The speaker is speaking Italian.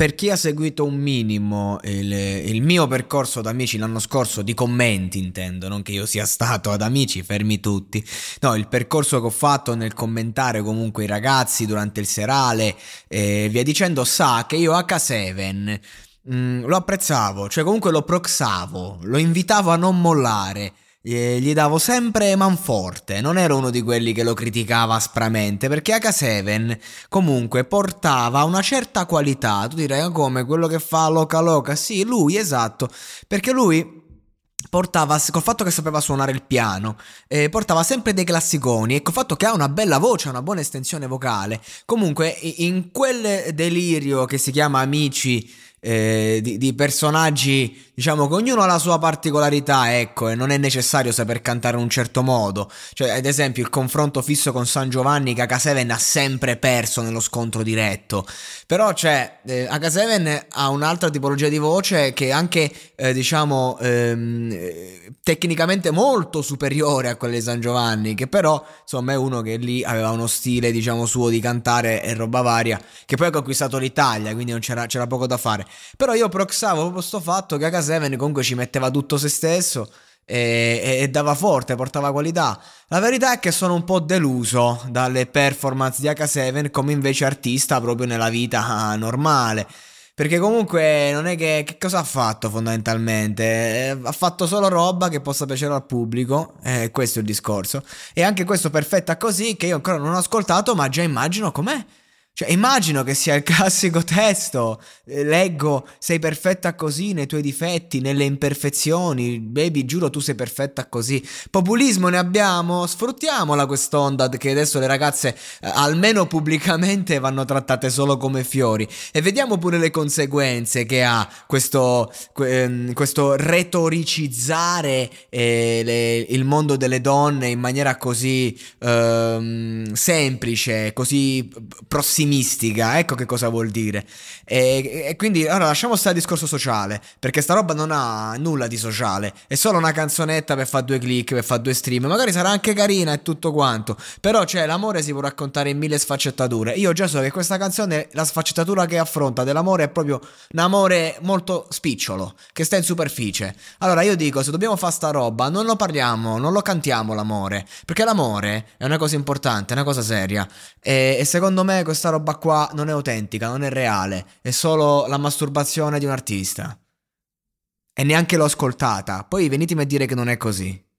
Per chi ha seguito un minimo il, il mio percorso da amici l'anno scorso, di commenti intendo, non che io sia stato ad amici, fermi tutti, no, il percorso che ho fatto nel commentare comunque i ragazzi durante il serale e via dicendo, sa che io H7 mh, lo apprezzavo, cioè comunque lo proxavo, lo invitavo a non mollare gli davo sempre manforte, non ero uno di quelli che lo criticava aspramente, perché H7 comunque portava una certa qualità, tu direi ah, come quello che fa Loca Loca, sì, lui esatto, perché lui portava, col fatto che sapeva suonare il piano, eh, portava sempre dei classiconi e col fatto che ha una bella voce, una buona estensione vocale, comunque in quel delirio che si chiama Amici eh, di, di, personaggi, diciamo che ognuno ha la sua particolarità, ecco, e non è necessario saper cantare in un certo modo. Cioè, ad esempio, il confronto fisso con San Giovanni che H7 ha sempre perso nello scontro diretto. Però, cioè, eh, H7 ha un'altra tipologia di voce che è anche, eh, diciamo, ehm, tecnicamente molto superiore a quella di San Giovanni, che però, insomma, è uno che lì aveva uno stile, diciamo, suo di cantare e roba varia, che poi ha conquistato l'Italia, quindi non c'era, c'era poco da fare. Però io proxavo proprio questo fatto che H7 comunque ci metteva tutto se stesso e, e, e, dava forte, portava qualità. La verità è che sono un po' deluso dalle performance di H7 come invece artista proprio nella vita normale. Perché comunque non è che, che cosa ha fatto fondamentalmente? Eh, ha fatto solo roba che possa piacere al pubblico, eh, questo è il discorso. E anche questo perfetta così che io ancora non ho ascoltato, ma già immagino com'è. Cioè, immagino che sia il classico testo. Eh, leggo, sei perfetta così nei tuoi difetti, nelle imperfezioni. Baby, giuro, tu sei perfetta così. Populismo ne abbiamo? Sfruttiamola quest'onda che adesso le ragazze, eh, almeno pubblicamente, vanno trattate solo come fiori. E vediamo pure le conseguenze che ha questo, ehm, questo retoricizzare eh, il mondo delle donne in maniera così ehm, semplice, così prossimità ottimistica, ecco che cosa vuol dire. E, e quindi allora lasciamo stare il discorso sociale, perché sta roba non ha nulla di sociale, è solo una canzonetta per fare due click, per fare due stream, magari sarà anche carina e tutto quanto, però cioè l'amore si può raccontare in mille sfaccettature. Io già so che questa canzone, la sfaccettatura che affronta dell'amore è proprio un amore molto spicciolo, che sta in superficie. Allora io dico, se dobbiamo fare sta roba, non lo parliamo, non lo cantiamo l'amore, perché l'amore è una cosa importante, è una cosa seria. E, e secondo me questa roba qua non è autentica, non è reale, è solo la masturbazione di un artista. E neanche l'ho ascoltata, poi venitemi a dire che non è così.